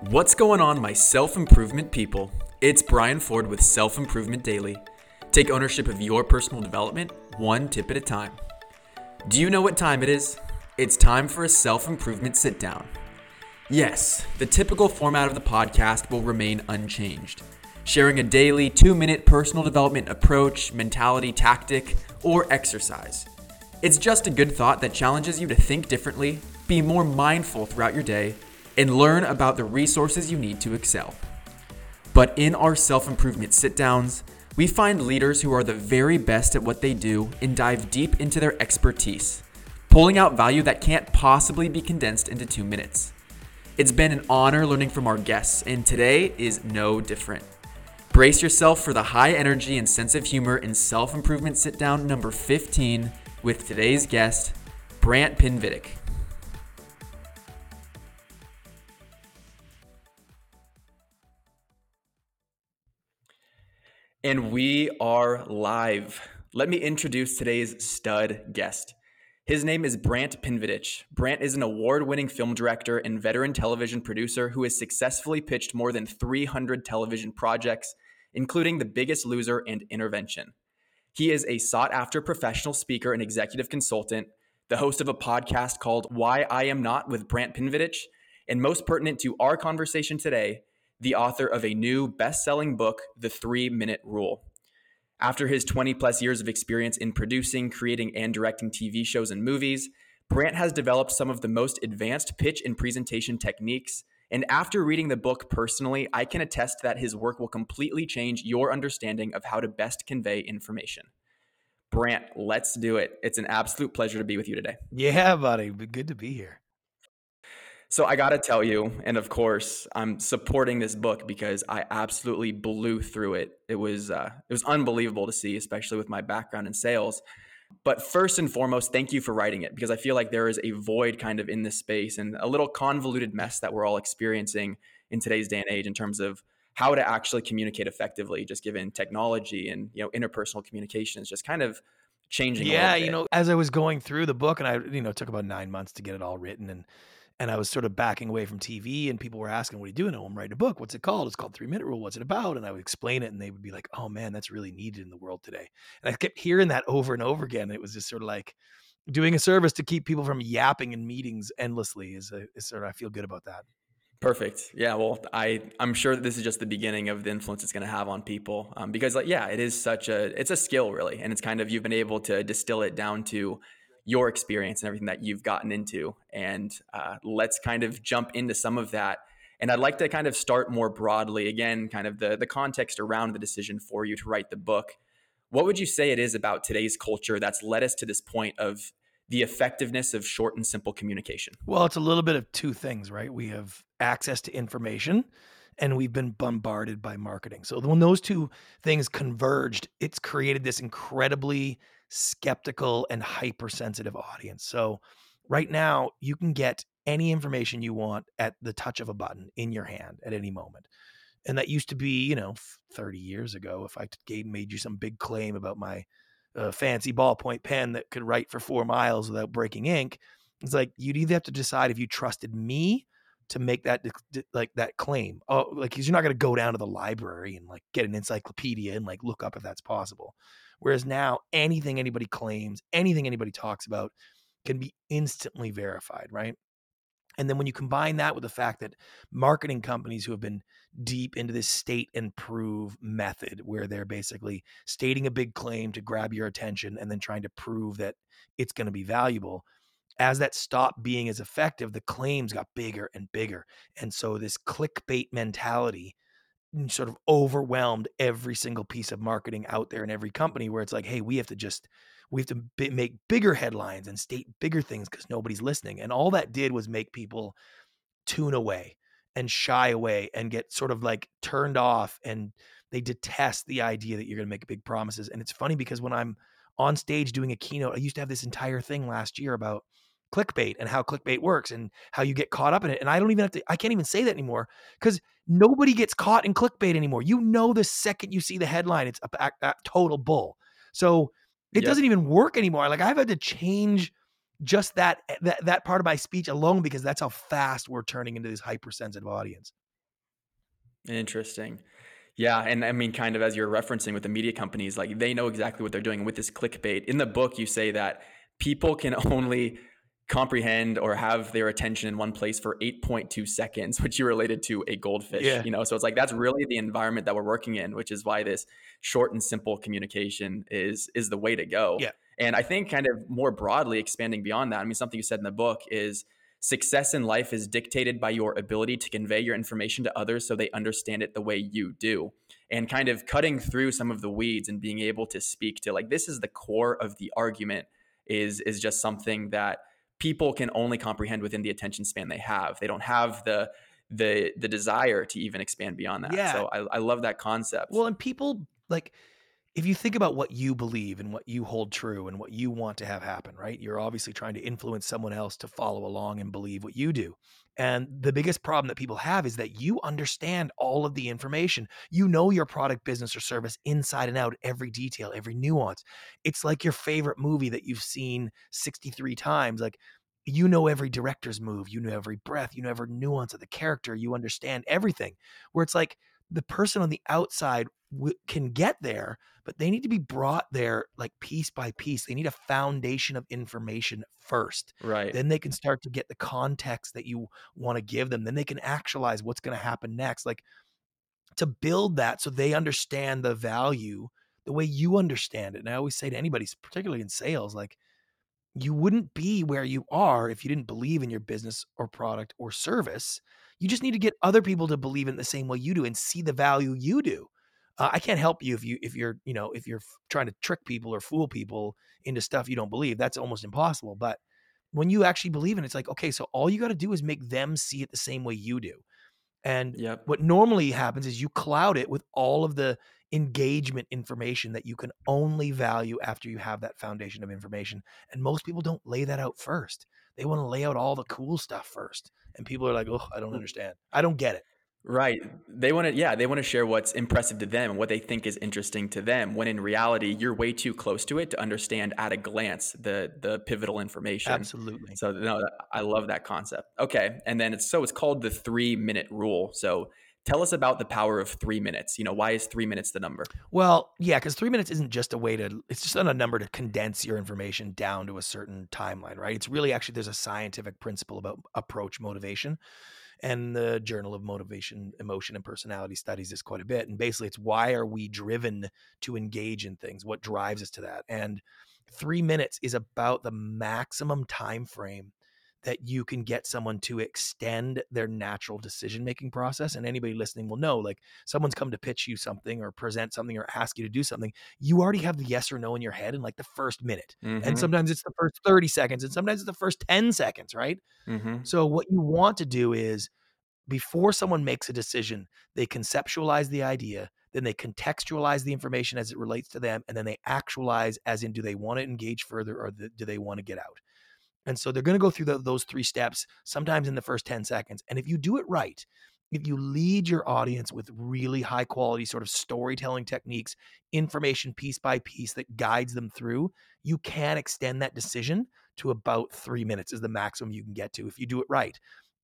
What's going on, my self improvement people? It's Brian Ford with Self Improvement Daily. Take ownership of your personal development one tip at a time. Do you know what time it is? It's time for a self improvement sit down. Yes, the typical format of the podcast will remain unchanged, sharing a daily two minute personal development approach, mentality, tactic, or exercise. It's just a good thought that challenges you to think differently, be more mindful throughout your day, and learn about the resources you need to excel. But in our self improvement sit downs, we find leaders who are the very best at what they do and dive deep into their expertise, pulling out value that can't possibly be condensed into two minutes. It's been an honor learning from our guests, and today is no different. Brace yourself for the high energy and sense of humor in self improvement sit down number 15 with today's guest, Brant Pinvidic. And we are live. Let me introduce today's stud guest. His name is Brant Pinvidic. Brant is an award winning film director and veteran television producer who has successfully pitched more than 300 television projects, including The Biggest Loser and Intervention. He is a sought after professional speaker and executive consultant, the host of a podcast called Why I Am Not with Brant Pinvidic, and most pertinent to our conversation today, the author of a new best selling book, The Three Minute Rule. After his 20 plus years of experience in producing, creating, and directing TV shows and movies, Brant has developed some of the most advanced pitch and presentation techniques. And after reading the book personally, I can attest that his work will completely change your understanding of how to best convey information. Brant, let's do it. It's an absolute pleasure to be with you today. Yeah, buddy. Good to be here. So I got to tell you, and of course, I'm supporting this book because I absolutely blew through it. It was uh, it was unbelievable to see, especially with my background in sales. But first and foremost, thank you for writing it because I feel like there is a void kind of in this space and a little convoluted mess that we're all experiencing in today's day and age in terms of how to actually communicate effectively, just given technology and you know interpersonal communication is just kind of changing. Yeah, you know, as I was going through the book, and I you know took about nine months to get it all written and and I was sort of backing away from TV, and people were asking, "What are you doing?" Oh, I'm writing a book. What's it called? It's called Three Minute Rule. What's it about? And I would explain it, and they would be like, "Oh man, that's really needed in the world today." And I kept hearing that over and over again. It was just sort of like doing a service to keep people from yapping in meetings endlessly. Is, a, is sort of I feel good about that. Perfect. Yeah. Well, I I'm sure that this is just the beginning of the influence it's going to have on people um, because like yeah, it is such a it's a skill really, and it's kind of you've been able to distill it down to your experience and everything that you've gotten into. And uh, let's kind of jump into some of that. And I'd like to kind of start more broadly, again, kind of the, the context around the decision for you to write the book. What would you say it is about today's culture that's led us to this point of the effectiveness of short and simple communication? Well, it's a little bit of two things, right? We have access to information and we've been bombarded by marketing. So when those two things converged, it's created this incredibly skeptical and hypersensitive audience. So right now you can get any information you want at the touch of a button in your hand at any moment. And that used to be, you know, 30 years ago. If I gave, made you some big claim about my uh, fancy ballpoint pen that could write for four miles without breaking ink, it's like you'd either have to decide if you trusted me to make that like that claim. Oh, like you're not going to go down to the library and like get an encyclopedia and like look up if that's possible. Whereas now, anything anybody claims, anything anybody talks about can be instantly verified, right? And then when you combine that with the fact that marketing companies who have been deep into this state and prove method, where they're basically stating a big claim to grab your attention and then trying to prove that it's going to be valuable, as that stopped being as effective, the claims got bigger and bigger. And so this clickbait mentality sort of overwhelmed every single piece of marketing out there in every company where it's like hey we have to just we have to b- make bigger headlines and state bigger things because nobody's listening and all that did was make people tune away and shy away and get sort of like turned off and they detest the idea that you're going to make big promises and it's funny because when i'm on stage doing a keynote i used to have this entire thing last year about clickbait and how clickbait works and how you get caught up in it. And I don't even have to, I can't even say that anymore because nobody gets caught in clickbait anymore. You know, the second you see the headline, it's a, a, a total bull. So it yep. doesn't even work anymore. Like I've had to change just that, eh, that, that part of my speech alone because that's how fast we're turning into this hypersensitive audience. Interesting. Yeah, and I mean, kind of as you're referencing with the media companies, like they know exactly what they're doing with this clickbait. In the book, you say that people can only comprehend or have their attention in one place for 8.2 seconds which you related to a goldfish yeah. you know? So it's like that's really the environment that we're working in which is why this short and simple communication is is the way to go. Yeah. And i think kind of more broadly expanding beyond that i mean something you said in the book is success in life is dictated by your ability to convey your information to others so they understand it the way you do. And kind of cutting through some of the weeds and being able to speak to like this is the core of the argument is is just something that people can only comprehend within the attention span they have. They don't have the the the desire to even expand beyond that. Yeah. So I, I love that concept. Well, and people like if you think about what you believe and what you hold true and what you want to have happen, right? You're obviously trying to influence someone else to follow along and believe what you do. And the biggest problem that people have is that you understand all of the information. You know your product, business, or service inside and out, every detail, every nuance. It's like your favorite movie that you've seen 63 times. Like, you know every director's move, you know every breath, you know every nuance of the character, you understand everything. Where it's like the person on the outside w- can get there, but they need to be brought there like piece by piece. They need a foundation of information first. Right. Then they can start to get the context that you want to give them. Then they can actualize what's going to happen next. Like to build that so they understand the value the way you understand it. And I always say to anybody, particularly in sales, like you wouldn't be where you are if you didn't believe in your business or product or service. You just need to get other people to believe in the same way you do and see the value you do. Uh, I can't help you if you if you're you know if you're trying to trick people or fool people into stuff you don't believe. That's almost impossible. But when you actually believe in it, it's like okay, so all you got to do is make them see it the same way you do. And yep. what normally happens is you cloud it with all of the engagement information that you can only value after you have that foundation of information. And most people don't lay that out first. They want to lay out all the cool stuff first. And people are like, oh, I don't understand. I don't get it. Right. They want to, yeah, they want to share what's impressive to them and what they think is interesting to them. When in reality, you're way too close to it to understand at a glance the the pivotal information. Absolutely. So no, I love that concept. Okay, and then it's so it's called the three minute rule. So Tell us about the power of three minutes. You know, why is three minutes the number? Well, yeah, because three minutes isn't just a way to, it's just not a number to condense your information down to a certain timeline, right? It's really actually, there's a scientific principle about approach motivation. And the Journal of Motivation, Emotion, and Personality studies this quite a bit. And basically, it's why are we driven to engage in things? What drives us to that? And three minutes is about the maximum time frame that you can get someone to extend their natural decision making process and anybody listening will know like someone's come to pitch you something or present something or ask you to do something you already have the yes or no in your head in like the first minute mm-hmm. and sometimes it's the first 30 seconds and sometimes it's the first 10 seconds right mm-hmm. so what you want to do is before someone makes a decision they conceptualize the idea then they contextualize the information as it relates to them and then they actualize as in do they want to engage further or do they want to get out and so they're going to go through the, those three steps sometimes in the first 10 seconds. And if you do it right, if you lead your audience with really high quality sort of storytelling techniques, information piece by piece that guides them through, you can extend that decision to about three minutes, is the maximum you can get to if you do it right.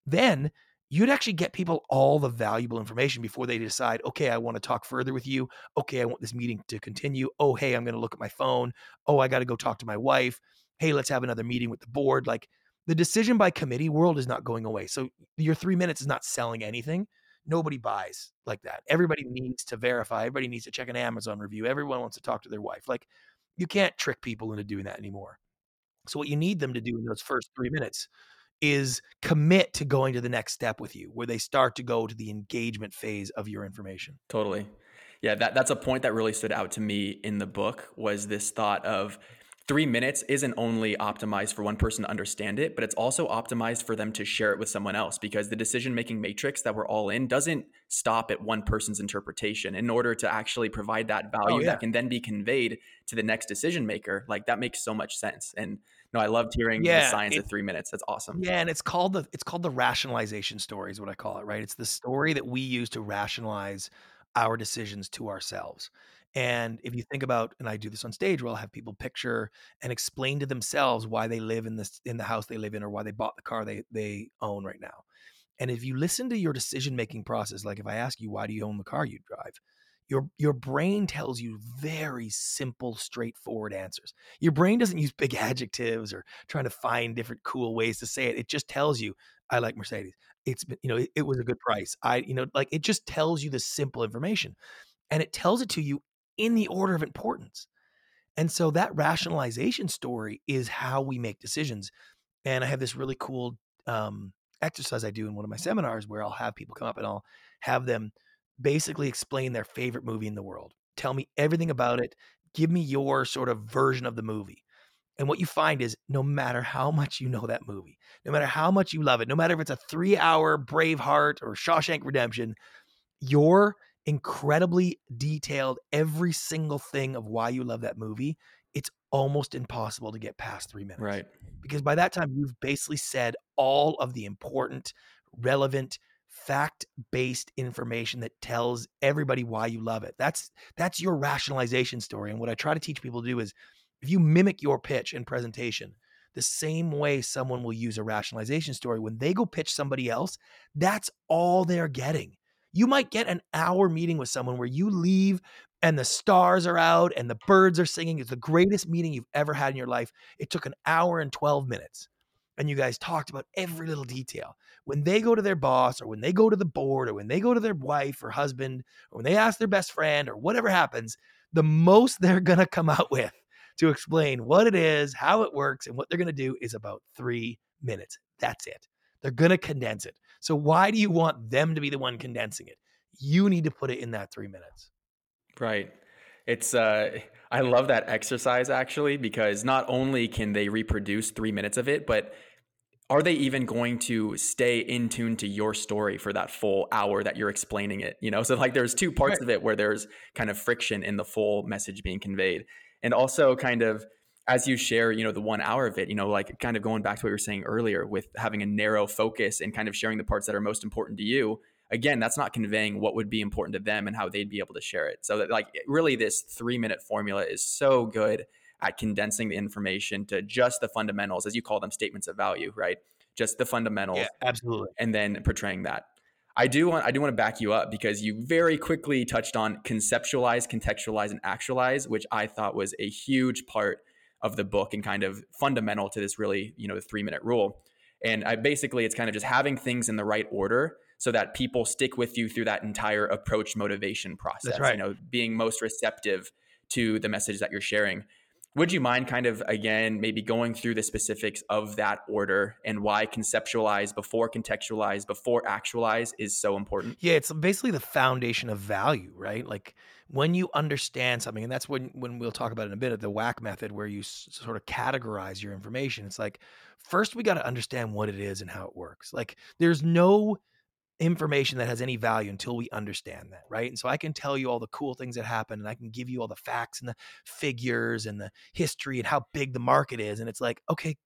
Then you'd actually get people all the valuable information before they decide, okay, I want to talk further with you. Okay, I want this meeting to continue. Oh, hey, I'm going to look at my phone. Oh, I got to go talk to my wife hey, let's have another meeting with the board. Like the decision by committee world is not going away. So your three minutes is not selling anything. Nobody buys like that. Everybody needs to verify. Everybody needs to check an Amazon review. Everyone wants to talk to their wife. Like you can't trick people into doing that anymore. So what you need them to do in those first three minutes is commit to going to the next step with you, where they start to go to the engagement phase of your information. Totally. Yeah, that, that's a point that really stood out to me in the book was this thought of three minutes isn't only optimized for one person to understand it, but it's also optimized for them to share it with someone else because the decision making matrix that we're all in doesn't stop at one person's interpretation. In order to actually provide that oh, value oh, yeah. that can then be conveyed to the next decision maker, like that makes so much sense. And no, I loved hearing yeah, the science it, of three minutes. That's awesome. Yeah, and it's called the it's called the rationalization story, is what I call it, right? It's the story that we use to rationalize our decisions to ourselves. And if you think about, and I do this on stage, where I'll have people picture and explain to themselves why they live in this in the house they live in, or why they bought the car they they own right now. And if you listen to your decision making process, like if I ask you, why do you own the car you drive? Your, your brain tells you very simple, straightforward answers. Your brain doesn't use big adjectives or trying to find different cool ways to say it. It just tells you, I like Mercedes. It's you know, it, it was a good price. I, you know, like it just tells you the simple information and it tells it to you in the order of importance. And so that rationalization story is how we make decisions. And I have this really cool um, exercise I do in one of my seminars where I'll have people come up and I'll have them basically explain their favorite movie in the world. Tell me everything about it. Give me your sort of version of the movie. And what you find is no matter how much you know that movie, no matter how much you love it, no matter if it's a three hour Braveheart or Shawshank Redemption, your incredibly detailed every single thing of why you love that movie, it's almost impossible to get past three minutes. Right. Because by that time, you've basically said all of the important, relevant, fact based information that tells everybody why you love it. That's that's your rationalization story. And what I try to teach people to do is if you mimic your pitch and presentation, the same way someone will use a rationalization story when they go pitch somebody else, that's all they're getting. You might get an hour meeting with someone where you leave and the stars are out and the birds are singing. It's the greatest meeting you've ever had in your life. It took an hour and 12 minutes. And you guys talked about every little detail. When they go to their boss or when they go to the board or when they go to their wife or husband or when they ask their best friend or whatever happens, the most they're going to come out with to explain what it is, how it works, and what they're going to do is about three minutes. That's it. They're going to condense it. So why do you want them to be the one condensing it? You need to put it in that three minutes. Right. It's uh I love that exercise actually because not only can they reproduce 3 minutes of it, but are they even going to stay in tune to your story for that full hour that you're explaining it you know so like there's two parts right. of it where there's kind of friction in the full message being conveyed and also kind of as you share, you know, the one hour of it, you know, like kind of going back to what you were saying earlier with having a narrow focus and kind of sharing the parts that are most important to you. Again, that's not conveying what would be important to them and how they'd be able to share it. So that like really this three minute formula is so good at condensing the information to just the fundamentals, as you call them, statements of value, right? Just the fundamentals. Yeah, absolutely. And then portraying that. I do want I do want to back you up because you very quickly touched on conceptualize, contextualize, and actualize, which I thought was a huge part of the book and kind of fundamental to this really, you know, the three minute rule. And I basically, it's kind of just having things in the right order so that people stick with you through that entire approach motivation process. Right. You know, being most receptive to the message that you're sharing. Would you mind kind of again maybe going through the specifics of that order and why conceptualize before contextualize before actualize is so important? Yeah, it's basically the foundation of value, right? Like when you understand something, and that's when when we'll talk about in a bit of the WHAC method, where you s- sort of categorize your information. It's like first we got to understand what it is and how it works. Like there's no information that has any value until we understand that, right? And so I can tell you all the cool things that happen and I can give you all the facts and the figures and the history and how big the market is and it's like, okay,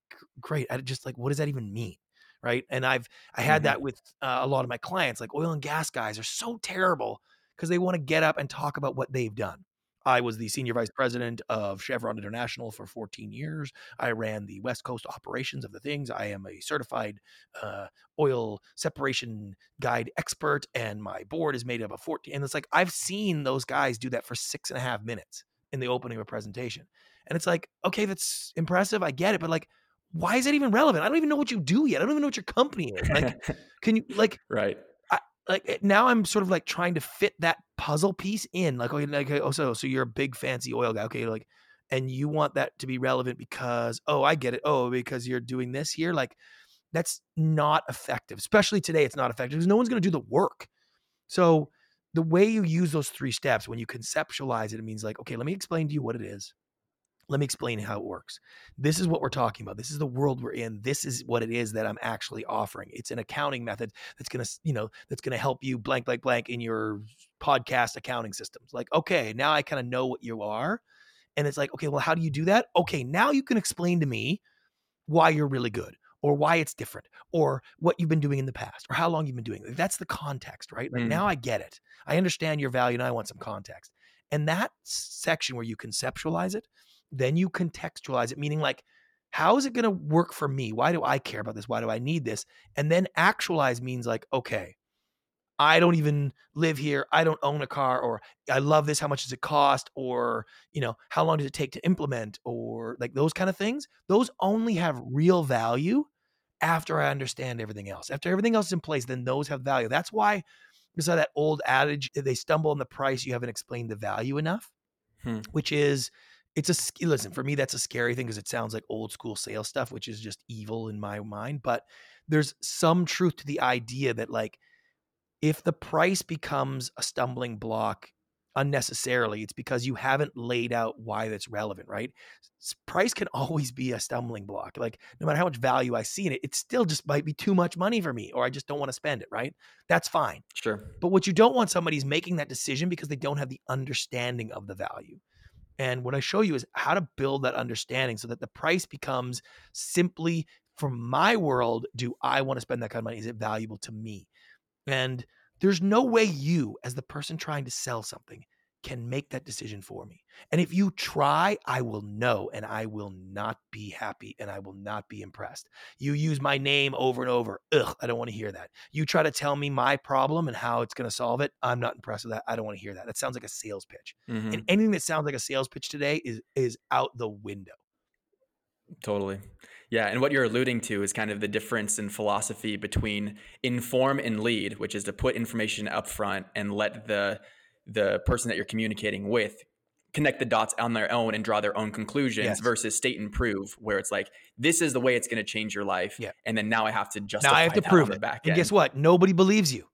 great. I just like what does that even mean? Right? And I've I had mm-hmm. that with uh, a lot of my clients like oil and gas guys are so terrible because they want to get up and talk about what they've done. I was the senior vice president of Chevron International for 14 years. I ran the West Coast operations of the things. I am a certified uh, oil separation guide expert, and my board is made up of 14. And it's like, I've seen those guys do that for six and a half minutes in the opening of a presentation. And it's like, okay, that's impressive. I get it. But like, why is that even relevant? I don't even know what you do yet. I don't even know what your company is. Like, can you, like, right like now I'm sort of like trying to fit that puzzle piece in. Like, okay, like oh, so so you're a big fancy oil guy, okay? Like, and you want that to be relevant because oh, I get it. Oh, because you're doing this here, like that's not effective. Especially today, it's not effective because no one's going to do the work. So the way you use those three steps when you conceptualize it, it means like, okay, let me explain to you what it is let me explain how it works. This is what we're talking about. This is the world we're in. This is what it is that I'm actually offering. It's an accounting method that's going to, you know, that's going to help you blank, blank, blank in your podcast accounting systems. Like, okay, now I kind of know what you are. And it's like, okay, well, how do you do that? Okay, now you can explain to me why you're really good or why it's different or what you've been doing in the past or how long you've been doing it. That's the context, right? Like mm. now I get it. I understand your value and I want some context. And that section where you conceptualize it, then you contextualize it, meaning like, how is it going to work for me? Why do I care about this? Why do I need this? And then actualize means like, okay, I don't even live here. I don't own a car, or I love this. How much does it cost? Or, you know, how long does it take to implement? Or like those kind of things. Those only have real value after I understand everything else. After everything else is in place, then those have value. That's why there's that old adage they stumble on the price, you haven't explained the value enough, hmm. which is it's a listen for me that's a scary thing because it sounds like old school sales stuff which is just evil in my mind but there's some truth to the idea that like if the price becomes a stumbling block unnecessarily it's because you haven't laid out why that's relevant right? Price can always be a stumbling block like no matter how much value i see in it it still just might be too much money for me or i just don't want to spend it right? That's fine. Sure. But what you don't want somebody is making that decision because they don't have the understanding of the value and what I show you is how to build that understanding so that the price becomes simply from my world, do I want to spend that kind of money? Is it valuable to me? And there's no way you, as the person trying to sell something, can make that decision for me. And if you try, I will know and I will not be happy and I will not be impressed. You use my name over and over. Ugh, I don't want to hear that. You try to tell me my problem and how it's going to solve it. I'm not impressed with that. I don't want to hear that. That sounds like a sales pitch. Mm-hmm. And anything that sounds like a sales pitch today is is out the window. Totally. Yeah, and what you're alluding to is kind of the difference in philosophy between inform and lead, which is to put information up front and let the the person that you're communicating with connect the dots on their own and draw their own conclusions yes. versus state and prove where it's like this is the way it's going to change your life yeah. and then now i have to justify now i have to prove it. back and guess what? Nobody believes you.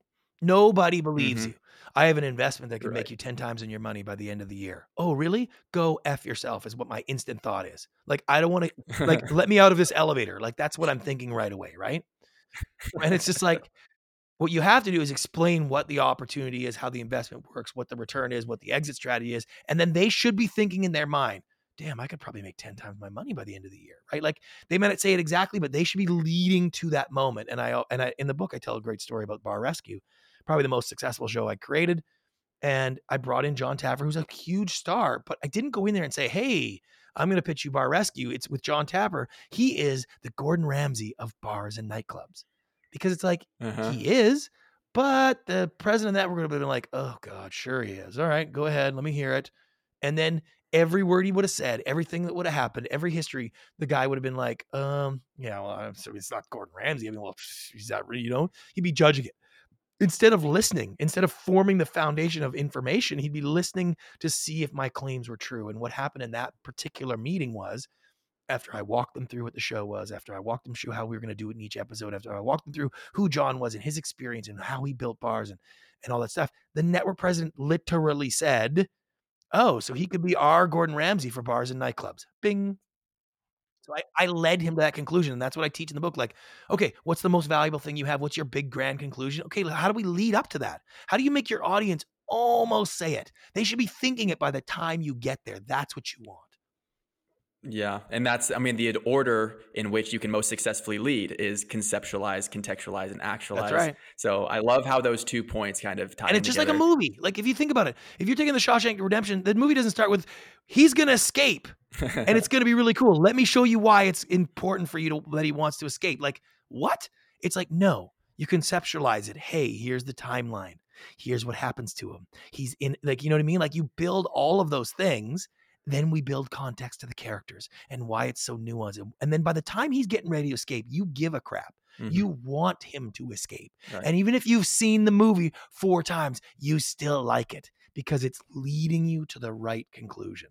Nobody believes mm-hmm. you. I have an investment that can right. make you 10 times in your money by the end of the year. Oh really? Go f yourself is what my instant thought is. Like i don't want to like let me out of this elevator. Like that's what i'm thinking right away right? And it's just like what you have to do is explain what the opportunity is, how the investment works, what the return is, what the exit strategy is. And then they should be thinking in their mind, damn, I could probably make 10 times my money by the end of the year, right? Like they may not say it exactly, but they should be leading to that moment. And I, and I, in the book, I tell a great story about Bar Rescue, probably the most successful show I created. And I brought in John Taffer, who's a huge star, but I didn't go in there and say, hey, I'm going to pitch you Bar Rescue. It's with John Taffer. He is the Gordon Ramsay of bars and nightclubs because it's like uh-huh. he is, but the president of that we're going to be like, oh God, sure he is. All right, go ahead, let me hear it. And then every word he would have said, everything that would have happened, every history, the guy would have been like, um, yeah, well, so it's not Gordon Ramsay. I mean, well, he's that really, you know, he'd be judging it. Instead of listening, instead of forming the foundation of information, he'd be listening to see if my claims were true. And what happened in that particular meeting was after I walked them through what the show was, after I walked them through how we were going to do it in each episode, after I walked them through who John was and his experience and how he built bars and, and all that stuff, the network president literally said, Oh, so he could be our Gordon Ramsay for bars and nightclubs. Bing. So I, I led him to that conclusion. And that's what I teach in the book. Like, okay, what's the most valuable thing you have? What's your big grand conclusion? Okay, how do we lead up to that? How do you make your audience almost say it? They should be thinking it by the time you get there. That's what you want. Yeah. And that's, I mean, the order in which you can most successfully lead is conceptualize, contextualize, and actualize. That's right. So I love how those two points kind of tie And it's just together. like a movie. Like if you think about it, if you're taking the Shawshank Redemption, the movie doesn't start with, he's going to escape and it's going to be really cool. Let me show you why it's important for you to, that he wants to escape. Like, what? It's like, no, you conceptualize it. Hey, here's the timeline. Here's what happens to him. He's in, like, you know what I mean? Like you build all of those things then we build context to the characters and why it's so nuanced. And then by the time he's getting ready to escape, you give a crap. Mm-hmm. You want him to escape. Right. And even if you've seen the movie four times, you still like it because it's leading you to the right conclusion.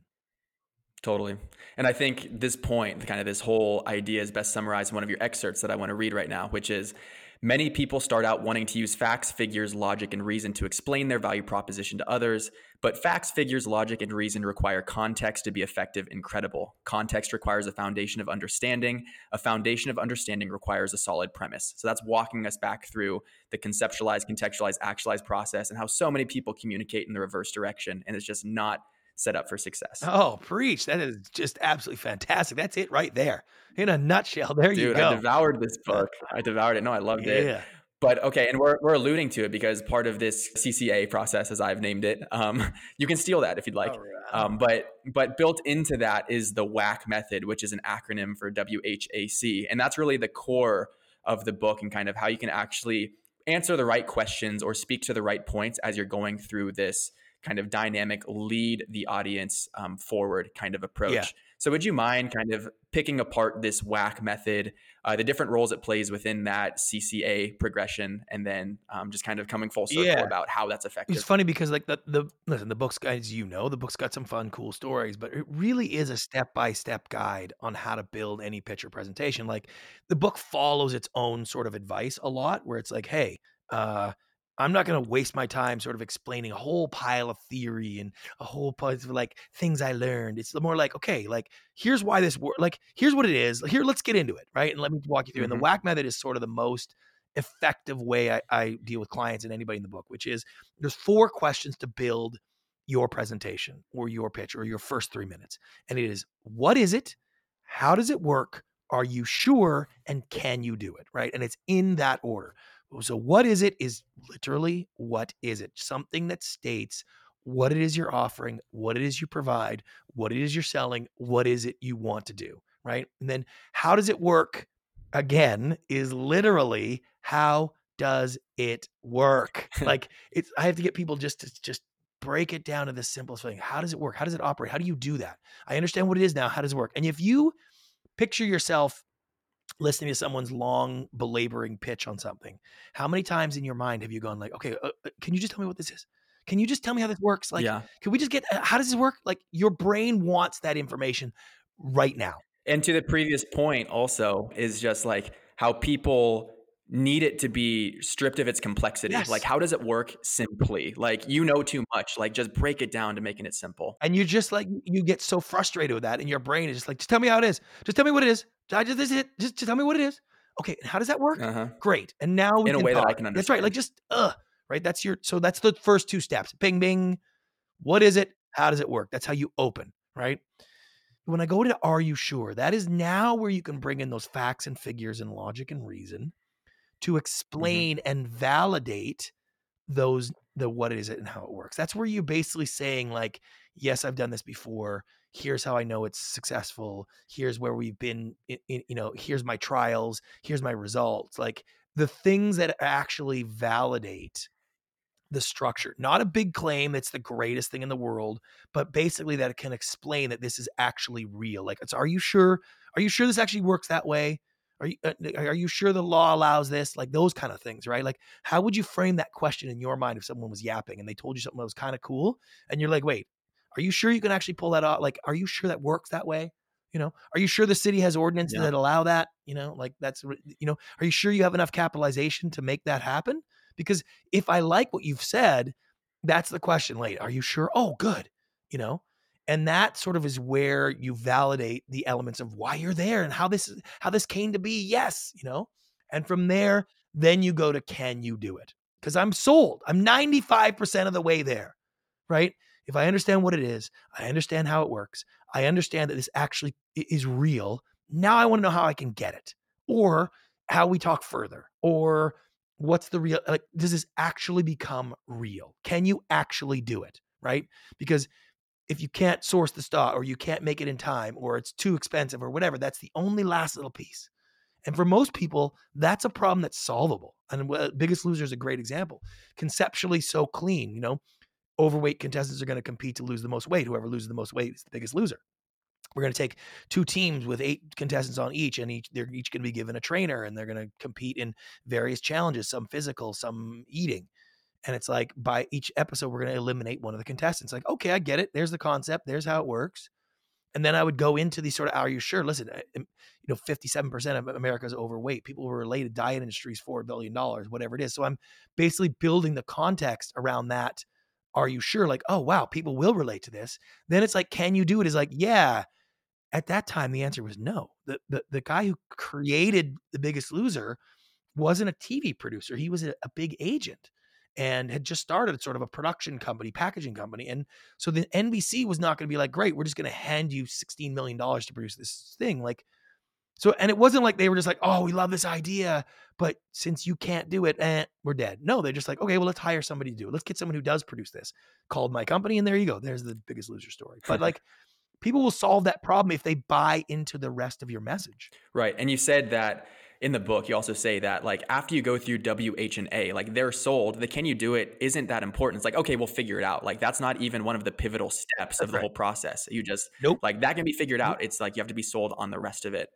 Totally. And I think this point, kind of this whole idea is best summarized in one of your excerpts that I want to read right now, which is Many people start out wanting to use facts, figures, logic, and reason to explain their value proposition to others, but facts, figures, logic, and reason require context to be effective and credible. Context requires a foundation of understanding. A foundation of understanding requires a solid premise. So that's walking us back through the conceptualize, contextualize, actualize process and how so many people communicate in the reverse direction. And it's just not set up for success. Oh, preach. That is just absolutely fantastic. That's it right there. In a nutshell. There Dude, you go. I devoured this book. I devoured it. No, I loved yeah. it. but okay, and we're, we're alluding to it because part of this CCA process, as I've named it, um, you can steal that if you'd like. Um, but but built into that is the WHAC method, which is an acronym for WHAC, and that's really the core of the book and kind of how you can actually answer the right questions or speak to the right points as you're going through this kind of dynamic lead the audience um, forward kind of approach. Yeah. So, would you mind kind of picking apart this WHAC method, uh, the different roles it plays within that CCA progression, and then um, just kind of coming full circle yeah. about how that's effective? It's funny because, like, the, the listen, the book's, as you know, the book's got some fun, cool stories, but it really is a step by step guide on how to build any pitch or presentation. Like, the book follows its own sort of advice a lot, where it's like, hey, uh, I'm not going to waste my time sort of explaining a whole pile of theory and a whole pile of like things I learned. It's more like, okay, like here's why this works. Like here's what it is. Here, let's get into it, right? And let me walk you through. Mm-hmm. And the WHAC method is sort of the most effective way I, I deal with clients and anybody in the book, which is there's four questions to build your presentation or your pitch or your first three minutes. And it is what is it? How does it work? Are you sure? And can you do it? Right. And it's in that order. So, what is it? Is literally what is it? Something that states what it is you're offering, what it is you provide, what it is you're selling, what is it you want to do, right? And then how does it work? Again, is literally how does it work? like it's I have to get people just to just break it down to the simplest thing. How does it work? How does it operate? How do you do that? I understand what it is now. How does it work? And if you picture yourself listening to someone's long belaboring pitch on something how many times in your mind have you gone like okay uh, uh, can you just tell me what this is? Can you just tell me how this works? Like yeah. can we just get uh, how does this work? Like your brain wants that information right now. And to the previous point also is just like how people need it to be stripped of its complexity. Yes. Like, how does it work simply? Like, you know too much. Like, just break it down to making it simple. And you just like you get so frustrated with that, and your brain is just like, just tell me how it is. Just tell me what it is. I just this is it. Just, just tell me what it is. Okay, and how does that work? Uh-huh. Great. And now in a way talk. that I can understand. That's right. Like just uh, right. That's your so that's the first two steps. Bing, bing. What is it? How does it work? That's how you open, right? When I go to are you sure? That is now where you can bring in those facts and figures and logic and reason to mm-hmm. explain mm-hmm. and validate those the what is it and how it works. That's where you're basically saying like, yes, I've done this before. Here's how I know it's successful. Here's where we've been. In, in, you know, here's my trials. Here's my results. Like the things that actually validate the structure. Not a big claim that's the greatest thing in the world, but basically that it can explain that this is actually real. Like, it's are you sure? Are you sure this actually works that way? Are you uh, are you sure the law allows this? Like those kind of things, right? Like how would you frame that question in your mind if someone was yapping and they told you something that was kind of cool and you're like, "Wait, are you sure you can actually pull that off? Like are you sure that works that way?" You know, are you sure the city has ordinances yeah. that allow that? You know, like that's you know, are you sure you have enough capitalization to make that happen? Because if I like what you've said, that's the question. Late, are you sure? Oh, good. You know, and that sort of is where you validate the elements of why you're there and how this how this came to be yes you know and from there then you go to can you do it? Because i'm sold. I'm 95% of the way there right? If i understand what it is i understand how it works i understand that this actually is real now i want to know how i can get it or how we talk further or what's the real like does this actually become real? Can you actually do it right? Because if you can't source the stock or you can't make it in time or it's too expensive or whatever, that's the only last little piece. And for most people, that's a problem that's solvable. And Biggest Loser is a great example. Conceptually so clean, you know, overweight contestants are going to compete to lose the most weight. Whoever loses the most weight is the biggest loser. We're going to take two teams with eight contestants on each, and each they're each going to be given a trainer, and they're going to compete in various challenges, some physical, some eating. And it's like by each episode, we're going to eliminate one of the contestants. Like, okay, I get it. There's the concept. There's how it works. And then I would go into these sort of, are you sure? Listen, um, you know, 57% of America is overweight. People who are related diet industries, $4 billion, whatever it is. So I'm basically building the context around that. Are you sure? Like, oh, wow, people will relate to this. Then it's like, can you do it? Is like, yeah. At that time, the answer was no. The, the, the guy who created The Biggest Loser wasn't a TV producer, he was a, a big agent and had just started sort of a production company, packaging company. And so the NBC was not going to be like, great, we're just going to hand you $16 million to produce this thing. Like So, and it wasn't like they were just like, oh, we love this idea, but since you can't do it, eh, we're dead. No, they're just like, okay, well, let's hire somebody to do it. Let's get someone who does produce this. Called my company, and there you go. There's the biggest loser story. But like, people will solve that problem if they buy into the rest of your message. Right. And you said that in the book, you also say that like after you go through W, H, and A, like they're sold, the can you do it isn't that important. It's like, okay, we'll figure it out. Like that's not even one of the pivotal steps of the right. whole process. You just nope. like that can be figured out. Nope. It's like you have to be sold on the rest of it.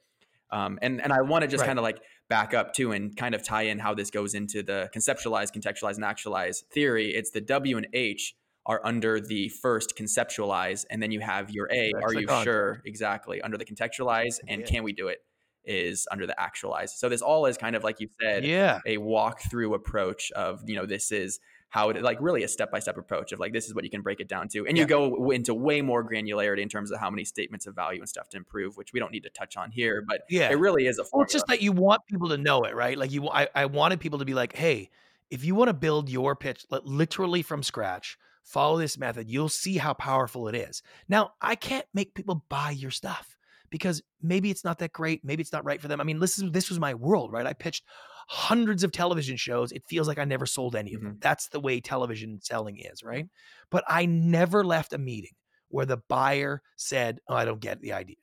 Um, and and I want to just right. kind of like back up too and kind of tie in how this goes into the conceptualize, contextualize, and actualize theory. It's the W and H are under the first conceptualize, and then you have your A. That's are you sure? Exactly under the contextualize, and yeah. can we do it? Is under the actualize. So this all is kind of like you said, yeah, a walkthrough approach of you know this is how it like really a step by step approach of like this is what you can break it down to, and yeah. you go into way more granularity in terms of how many statements of value and stuff to improve, which we don't need to touch on here, but yeah, it really is a. Formula. It's just that you want people to know it, right? Like you, I, I wanted people to be like, hey, if you want to build your pitch literally from scratch. Follow this method. You'll see how powerful it is. Now, I can't make people buy your stuff because maybe it's not that great, maybe it's not right for them. I mean, this is this was my world, right? I pitched hundreds of television shows. It feels like I never sold any of them. Mm-hmm. That's the way television selling is, right? But I never left a meeting where the buyer said, "Oh, I don't get the idea."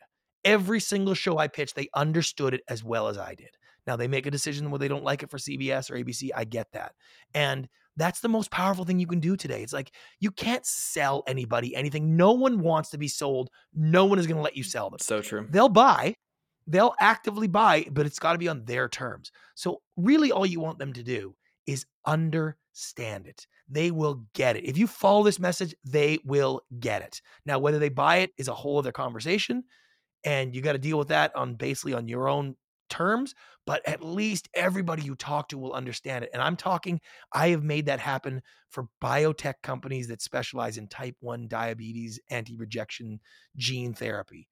Every single show I pitched, they understood it as well as I did. Now they make a decision where they don't like it for CBS or ABC. I get that. And that's the most powerful thing you can do today. It's like you can't sell anybody anything. No one wants to be sold. No one is going to let you sell them. So true. They'll buy, they'll actively buy, but it's got to be on their terms. So, really, all you want them to do is understand it. They will get it. If you follow this message, they will get it. Now, whether they buy it is a whole other conversation. And you got to deal with that on basically on your own terms, but at least everybody you talk to will understand it. And I'm talking, I have made that happen for biotech companies that specialize in type 1 diabetes, anti rejection gene therapy.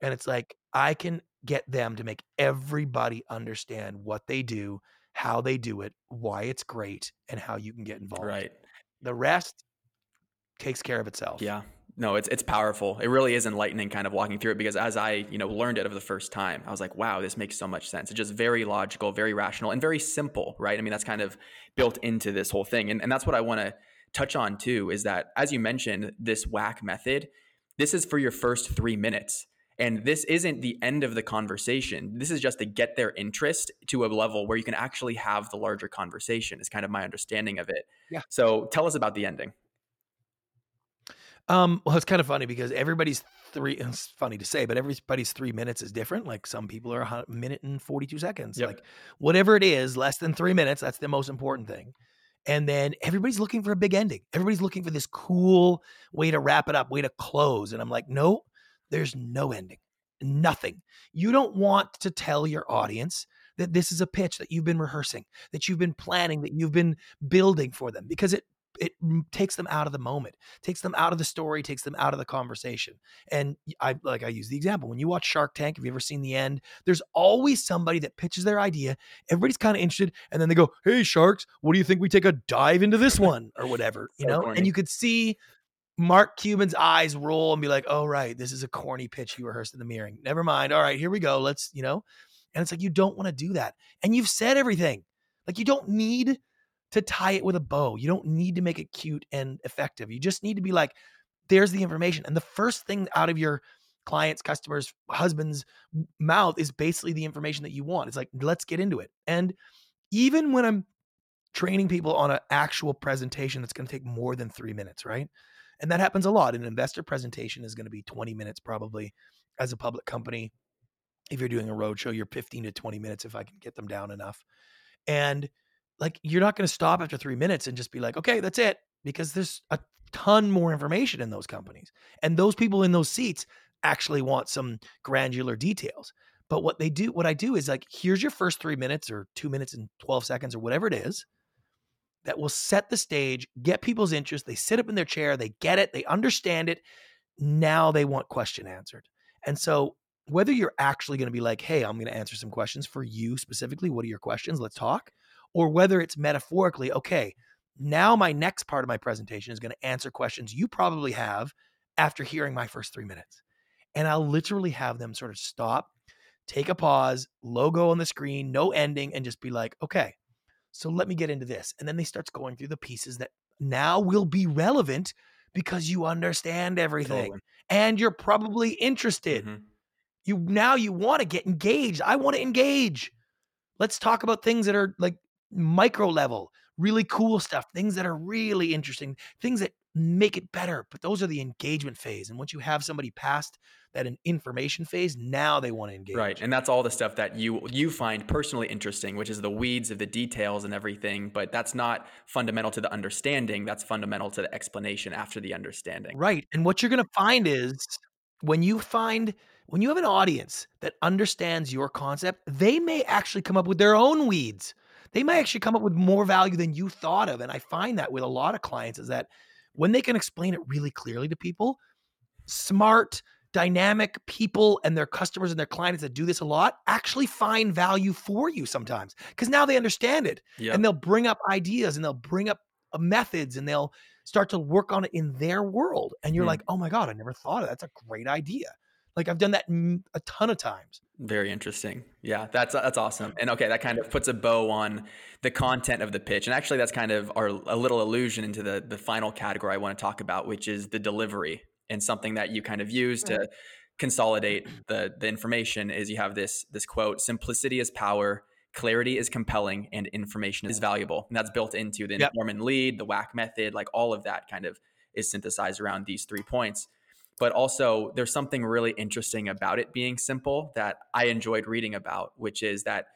And it's like, I can get them to make everybody understand what they do, how they do it, why it's great, and how you can get involved. Right. The rest takes care of itself. Yeah no, it's it's powerful. It really is enlightening, kind of walking through it because as I you know learned it for the first time, I was like, wow, this makes so much sense. It's just very logical, very rational, and very simple, right? I mean, that's kind of built into this whole thing, and and that's what I want to touch on too. Is that as you mentioned, this WHAC method, this is for your first three minutes. And this isn't the end of the conversation. This is just to get their interest to a level where you can actually have the larger conversation, is kind of my understanding of it. Yeah. So tell us about the ending. Um, well, it's kind of funny because everybody's three. It's funny to say, but everybody's three minutes is different. Like some people are a minute and forty-two seconds. Yep. Like whatever it is, less than three minutes. That's the most important thing. And then everybody's looking for a big ending. Everybody's looking for this cool way to wrap it up, way to close. And I'm like, no, there's no ending, nothing. You don't want to tell your audience that this is a pitch that you've been rehearsing, that you've been planning, that you've been building for them because it it takes them out of the moment, takes them out of the story, takes them out of the conversation. And I like I use the example when you watch Shark Tank. Have you ever seen the end? There's always somebody that pitches their idea. Everybody's kind of interested, and then they go, "Hey, sharks, what do you think we take a dive into this one or whatever?" You know, and you could see Mark Cuban's eyes roll and be like, "Oh, right, this is a corny pitch you rehearsed in the mirror. Never mind. All right, here we go. Let's, you know." And it's like you don't want to do that, and you've said everything. Like you don't need to tie it with a bow. You don't need to make it cute and effective. You just need to be like, there's the information. And the first thing out of your client's, customers, husband's mouth is basically the information that you want. It's like, let's get into it. And even when I'm training people on an actual presentation that's going to take more than three minutes, right? And that happens a lot. An investor presentation is going to be 20 minutes probably as a public company. If you're doing a roadshow, you're 15 to 20 minutes if I can get them down enough. And like you're not going to stop after three minutes and just be like, okay, that's it, because there's a ton more information in those companies. And those people in those seats actually want some granular details. But what they do, what I do is like, here's your first three minutes or two minutes and 12 seconds or whatever it is that will set the stage, get people's interest. They sit up in their chair, they get it, they understand it. Now they want question answered. And so whether you're actually going to be like, hey, I'm going to answer some questions for you specifically, what are your questions? Let's talk or whether it's metaphorically, okay, now my next part of my presentation is going to answer questions you probably have after hearing my first three minutes. And I'll literally have them sort of stop, take a pause, logo on the screen, no ending, and just be like, okay, so let me get into this. And then they starts going through the pieces that now will be relevant because you understand everything Totally. and you're probably interested. Mhm. You now you want to get engaged. I want to engage. Let's talk about things that are like micro level, really cool mm-hmm. stuff, things that are really interesting, things that make it better. But those are the engagement phase. And once you have somebody past that an information phase, now they want to engage. Right, and that's all the stuff that you you find personally interesting, which is the weeds of the details and everything. But that's not fundamental to the understanding. That's fundamental to the explanation after the understanding. Right. And what you're going to find is when you find when you have an audience that understands your concept, they may actually come up with their own weeds. They might actually come up with more value than you thought of. And I find that with a lot of clients is that when they can explain it really clearly to people, smart, dynamic people and their customers and their clients that do this a lot actually find value for you sometimes because now they understand it Yeah, and they'll bring up ideas and they'll bring up uh, methods and they'll start to work on it in their world and you're Hmm. like oh my god i never thought of that. that's a great idea like i've done that m- a ton of times very interesting. Yeah, that's that's awesome. And okay, that kind of puts a bow on the content of the pitch. And actually, that's kind of our a little allusion into the the final category I want to talk about, which is the delivery and something that you kind of use to consolidate the the information. Is you have this this quote: "Simplicity is power." Clarity is compelling and information is valuable. And that's built into the Yep. inform and lead, the WHAC method, like all of that kind of is synthesized around these three points. But also, there's something really interesting about it being simple that I enjoyed reading about, which is that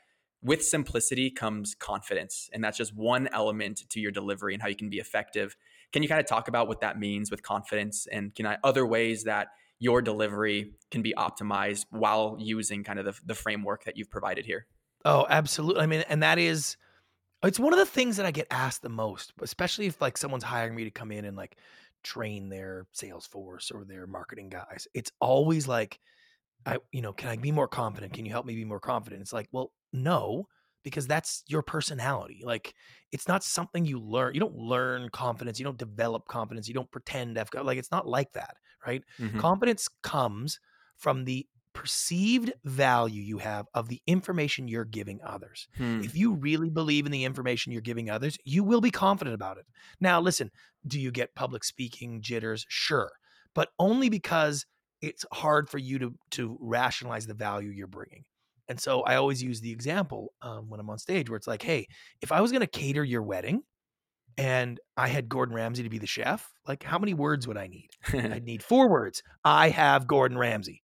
with simplicity comes confidence. And that's just one element to your delivery and how you can be effective. Can you kind of talk about what that means with confidence and can I, other ways that your delivery can be optimized while using kind of the, the framework that you've provided here? oh absolutely i mean and that is it's one of the things that i get asked the most especially if like someone's hiring me to come in and like train their sales force or their marketing guys it's always like I, you know, can I be more confident? Can you help me be more confident? It's like, well, no, because that's your personality. Like, it's not something you learn. You don't learn confidence. You don't develop confidence. You don't pretend to have, like, it's not like that, right? Mhm. Confidence comes from the perceived value you have of the information you're giving others. Hmm. If you really believe in the information you're giving others, you will be confident about it. Now, listen, do you get public speaking jitters? Sure, but only because it's hard for you to to rationalize the value you're bringing. And so I always use the example um, when I'm on stage where it's like, hey, if I was going to cater your wedding and I had Gordon Ramsay to be the chef, like how many words would I need? I'd need four words. I have Gordon Ramsay.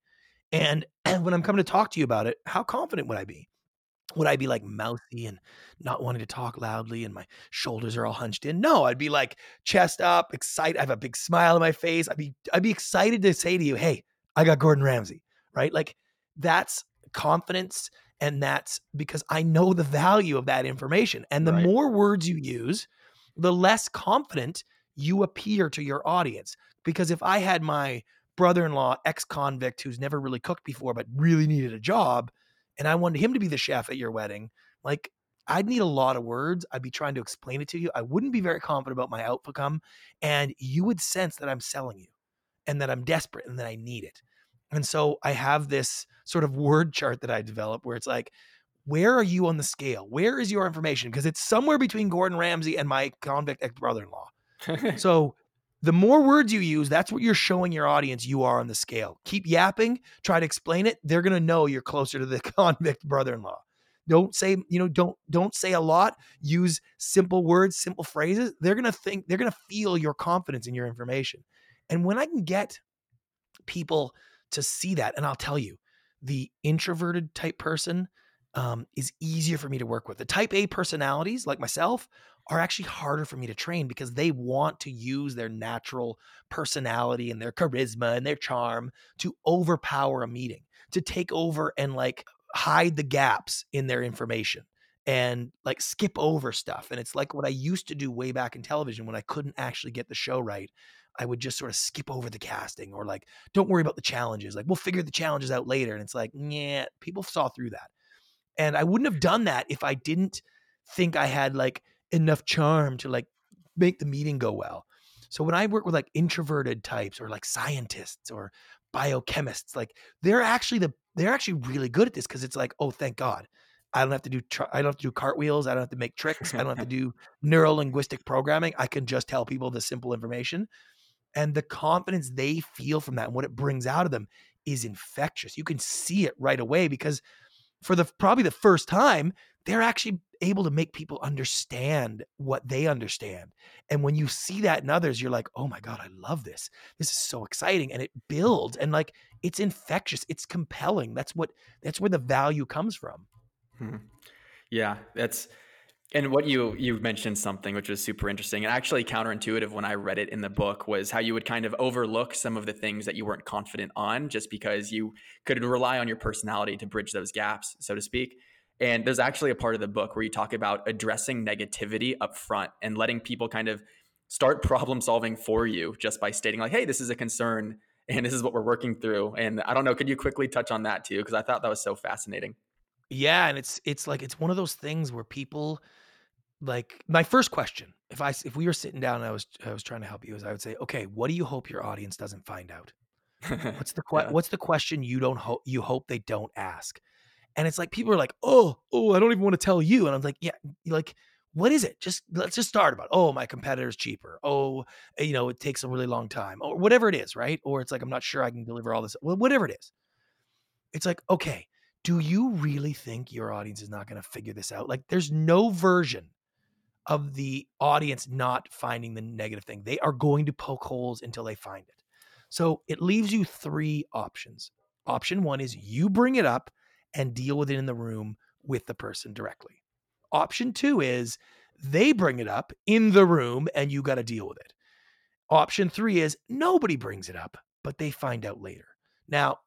And, and when I'm coming to talk to you about it, how confident would I be? Would I be like mouthy and not wanting to talk loudly and my shoulders are all hunched in? No, I'd be like chest up, excited. I have a big smile on my face. I'd be I'd be excited to say to you, "Hey, I got Gordon Ramsay." Right? Like that's confidence and that's because I know the value of that information. And the Right. more words you use, the less confident you appear to your audience. Because if I had my brother-in-law, ex-convict who's never really cooked before but really needed a job, and I wanted him to be the chef at your wedding, like I'd need a lot of words. I'd be trying to explain it to you. I wouldn't be very confident about my outcome. And you would sense that I'm selling you and that I'm desperate and that I need it. And so I have this sort of word chart that I developed where it's like, where are you on the scale? Where is your information? Because it's somewhere between Gordon Ramsay and my convict ex brother in law. So the more words you use, that's what you're showing your audience you are on the scale. Keep yapping, try to explain it. They're gonna know you're closer to the convict brother-in-law. Don't say, you know, don't don't say a lot. Use simple words, simple phrases. They're gonna think, they're gonna feel your confidence in your information. And when I can get people to see that, and I'll tell you, the introverted type person um, is easier for me to work with. The type A personalities, like myself, are actually harder for me to train because they want to use their natural personality and their charisma and their charm to overpower a meeting, to take over and like hide the gaps in their information and like skip over stuff. And it's like what I used to do way back in television when I couldn't actually get the show right. I would just sort of skip over the casting or like, don't worry about the challenges. Like, we'll figure the challenges out later. And it's like, yeah, people saw through that. And I wouldn't have done that if I didn't think I had like enough charm to like make the meeting go well. So when I work with like introverted types or like scientists or biochemists. Like they're actually the they're actually really good at this because it's like, oh, thank God. I don't have to do I don't have to do cartwheels. I don't have to make tricks. I don't have to do neuro linguistic programming. I can just tell people the simple information. And the confidence they feel from that and what it brings out of them is infectious. You can see it right away because for the probably the first time, they're actually able to make people understand what they understand. And when you see that in others, you're like, oh my God, I love this. This is so exciting. And it builds and like it's infectious, it's compelling. That's what that's where the value comes from. Hmm. Yeah, that's and what you you mentioned something which was super interesting and actually counterintuitive when I read it in the book was how you would kind of overlook some of the things that you weren't confident on just because you could rely on your personality to bridge those gaps, so to speak. And there's actually a part of the book where you talk about addressing negativity up front and letting people kind of start problem solving for you just by stating like, "Hey, this is a concern and this is what we're working through." And I don't know, could you quickly touch on that too because I thought that was so fascinating. Yeah, and it's it's like it's one of those things where people like my first question, if I if we were sitting down and I was I was trying to help you, is I would say, okay, what do you hope your audience doesn't find out? What's the que- yeah. what's the question you don't hope you hope they don't ask? And it's like people are like, oh, oh, I don't even want to tell you. And I'm like, yeah, like, what is it? Just let's just start about, oh, my competitor's cheaper. Oh, eh, you know, it takes a really long time, or whatever it is, right? Or it's like, I'm not sure I can deliver all this. Well, whatever it is. It's like, okay, do you really think your audience is not going to figure this out? Like, there's no version of the audience not finding the negative thing. They are going to poke holes until they find it. So it leaves you three options. Option one is you bring it up and deal with it in the room with the person directly. Option two is they bring it up in the room and you got to deal with it. Option three is nobody brings it up, but they find out later. Now,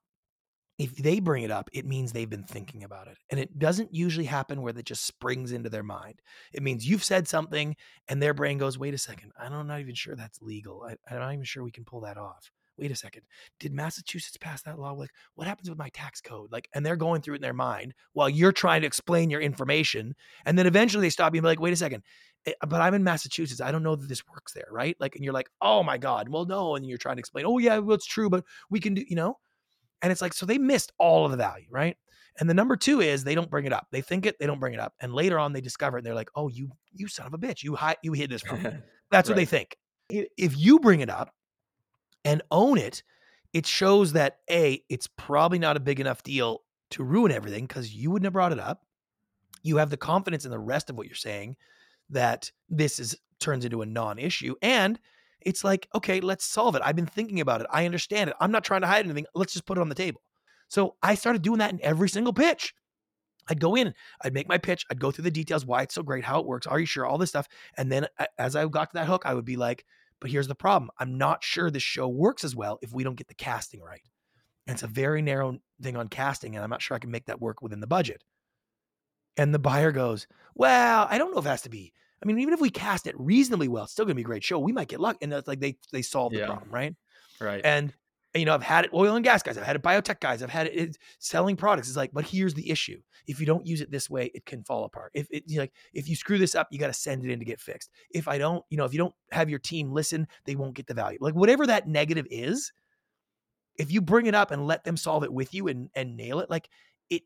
if they bring it up, it means they've been thinking about it. And it doesn't usually happen where it just springs into their mind. It means you've said something and their brain goes, wait a second, I'm not even sure that's legal. I, I'm not even sure we can pull that off. Wait a second. Did Massachusetts pass that law? Like, what happens with my tax code? Like, and they're going through it in their mind while you're trying to explain your information. And then eventually they stop you and be like, wait a second, eh, but I'm in Massachusetts. I don't know that this works there, right? Like, and you're like, oh my God, well, no. And you're trying to explain, oh, yeah, well, it's true, but we can do, you know? And it's like, so they missed all of the value, right? And the number two is they don't bring it up. They think it, they don't bring it up. And later on, they discover it and they're like, oh, you, you son of a bitch. You hide, you hid this from me. That's right. what they think. If you bring it up and own it, it shows that A, it's probably not a big enough deal to ruin everything because you wouldn't have brought it up. You have the confidence in the rest of what you're saying that this is turns into a non-issue. And it's like, okay, let's solve it. I've been thinking about it. I understand it. I'm not trying to hide anything. Let's just put it on the table. So I started doing that in every single pitch. I'd go in, I'd make my pitch, I'd go through the details, why it's so great, how it works, are you sure, all this stuff. And then as I got to that hook, I would be like, but here's the problem I'm not sure this show works as well if we don't get the casting right. And it's a very narrow thing on casting, and I'm not sure I can make that work within the budget. And the buyer goes, Well, I don't know if it has to be I mean, even if we cast it reasonably well, it's still going to be a great show. We might get luck, and that's like they they solve yeah. the problem, right? Right. And you know, I've had it oil and gas guys, I've had it biotech guys, I've had it, selling products. It's like, but here's the issue: if you don't use it this way, it can fall apart. If it like if you screw this up, you got to send it in to get fixed. If I don't, you know, if you don't have your team listen, they won't get the value. Like whatever that negative is, if you bring it up and let them solve it with you and and nail it, like it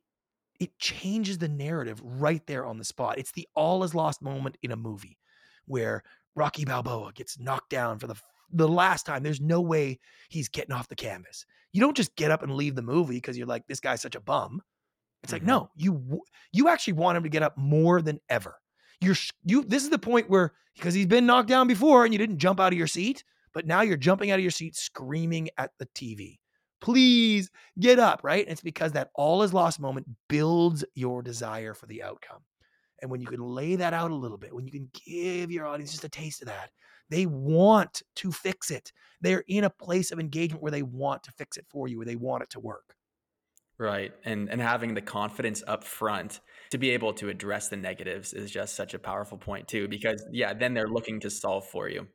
it changes the narrative right there on the spot. It's the all is lost moment in a movie where Rocky Balboa gets knocked down for the the last time. There's no way he's getting off the canvas. You don't just get up and leave the movie because you're like this guy's such a bum. It's mm-hmm. like no, you you actually want him to get up more than ever. You're you. This is the point where because he's been knocked down before and you didn't jump out of your seat, but now you're jumping out of your seat screaming at the TV please get up, right? And it's because that all is lost moment builds your desire for the outcome. And when you can lay that out a little bit, when you can give your audience just a taste of that, they want to fix it. They're in a place of engagement where they want to fix it for you, where they want it to work. Right. And and having the confidence up front to be able to address the negatives is just such a powerful point too because yeah, then they're looking to solve for you.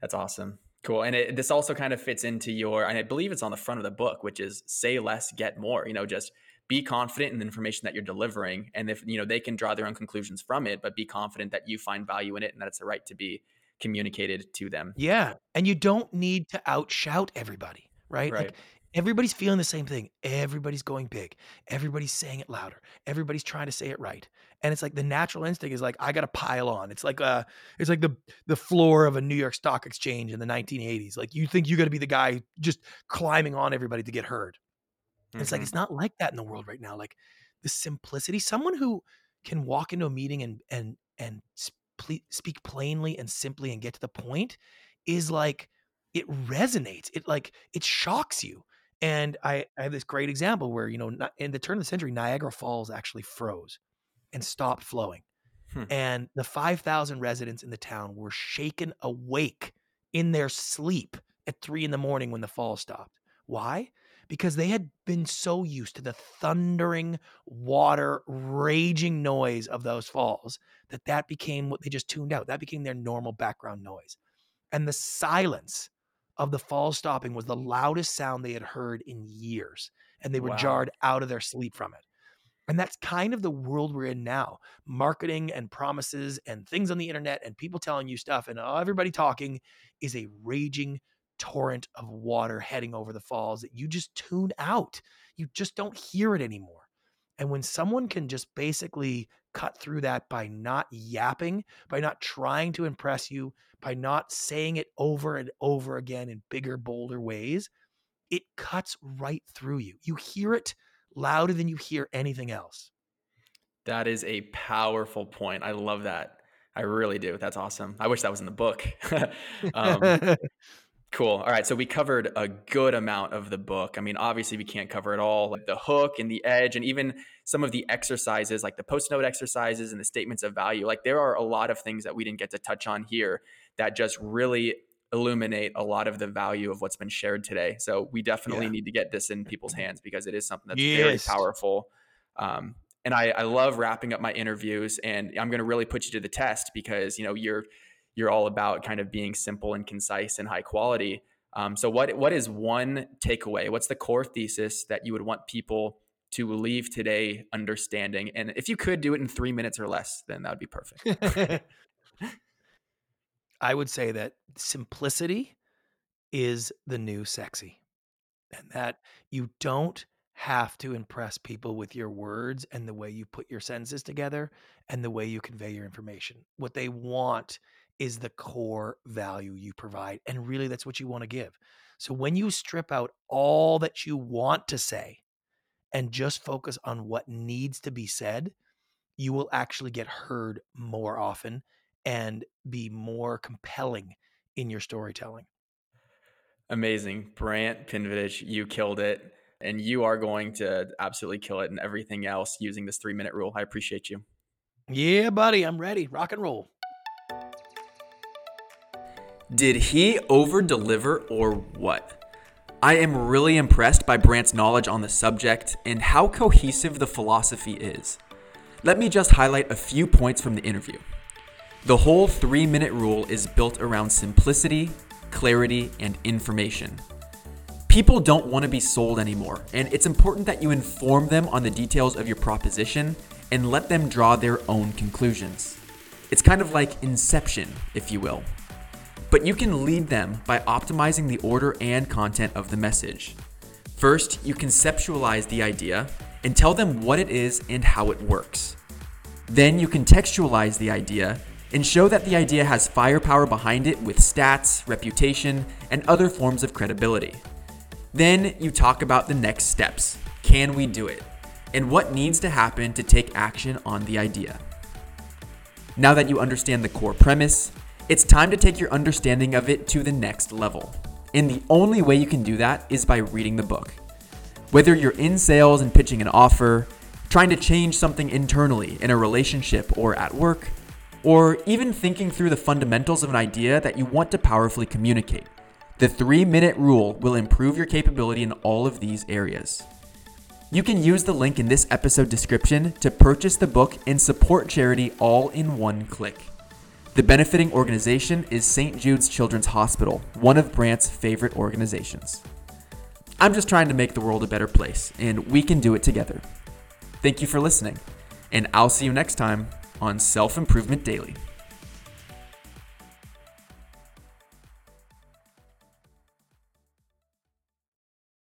That's awesome. Cool. And it, this also kind of fits into your, and I believe it's on the front of the book, which is say less, get more. You know, just be confident in the information that you're delivering. And if, you know, they can draw their own conclusions from it, but be confident that you find value in it and that it's the right to be communicated to them. Yeah. And you don't need to outshout everybody, right? Right. Like, everybody's feeling the same thing. Everybody's going big. Everybody's saying it louder. Everybody's trying to say it right. And it's like the natural instinct is like I got to pile on. It's like uh it's like the the floor of a New York Stock Exchange in the 1980s. Like you think you got to be the guy just climbing on everybody to get heard. Mm-hmm. It's like it's not like that in the world right now. Like the simplicity, someone who can walk into a meeting and and and speak plainly and simply and get to the point is like it resonates. It like it shocks you. And I, I have this great example where, you know, in the turn of the century, Niagara Falls actually froze and stopped flowing. Hmm. And the 5,000 residents in the town were shaken awake in their sleep at three in the morning when the fall stopped. Why? Because they had been so used to the thundering water, raging noise of those falls that that became what they just tuned out. That became their normal background noise. And the silence of the fall stopping was the loudest sound they had heard in years. And they were wow. jarred out of their sleep from it. And that's kind of the world we're in now. Marketing and promises and things on the internet and people telling you stuff and oh, everybody talking is a raging torrent of water heading over the falls that you just tune out. You just don't hear it anymore. And when someone can just basically cut through that by not yapping, by not trying to impress you, by not saying it over and over again in bigger, bolder ways, it cuts right through you. You hear it louder than you hear anything else. That is a powerful point. I love that. I really do. That's awesome. I wish that was in the book. um, cool. All right. So we covered a good amount of the book. I mean, obviously, we can't cover it all like the hook and the edge, and even some of the exercises, like the post note exercises and the statements of value. Like, there are a lot of things that we didn't get to touch on here that just really illuminate a lot of the value of what's been shared today. So we definitely yeah. need to get this in people's hands because it is something that's yes. very powerful. Um, and I, I love wrapping up my interviews, and I'm going to really put you to the test because you know you're you're all about kind of being simple and concise and high quality. Um, so what what is one takeaway? What's the core thesis that you would want people to leave today understanding? And if you could do it in three minutes or less, then that would be perfect. I would say that simplicity is the new sexy, and that you don't have to impress people with your words and the way you put your sentences together and the way you convey your information. What they want is the core value you provide. And really, that's what you want to give. So when you strip out all that you want to say and just focus on what needs to be said, you will actually get heard more often and be more compelling in your storytelling. Amazing. Brant Pinvidic, you killed it. And you are going to absolutely kill it and everything else using this three minute rule. I appreciate you. Yeah, buddy. I'm ready. Rock and roll. Did he over deliver or what? I am really impressed by Brant's knowledge on the subject and how cohesive the philosophy is. Let me just highlight a few points from the interview. The whole three minute rule is built around simplicity, clarity, and information. People don't want to be sold anymore, and it's important that you inform them on the details of your proposition and let them draw their own conclusions. It's kind of like inception, if you will. But you can lead them by optimizing the order and content of the message. First, you conceptualize the idea and tell them what it is and how it works. Then you contextualize the idea and show that the idea has firepower behind it with stats, reputation, and other forms of credibility. Then you talk about the next steps. Can we do it? And what needs to happen to take action on the idea. Now that you understand the core premise, it's time to take your understanding of it to the next level. And the only way you can do that is by reading the book. Whether you're in sales and pitching an offer, trying to change something internally in a relationship or at work, or even thinking through the fundamentals of an idea that you want to powerfully communicate. The three minute rule will improve your capability in all of these areas. You can use the link in this episode description to purchase the book and support charity all in one click. The benefiting organization is St. Jude's Children's Hospital, one of Brant's favorite organizations. I'm just trying to make the world a better place, and we can do it together. Thank you for listening, and I'll see you next time on Self Improvement Daily.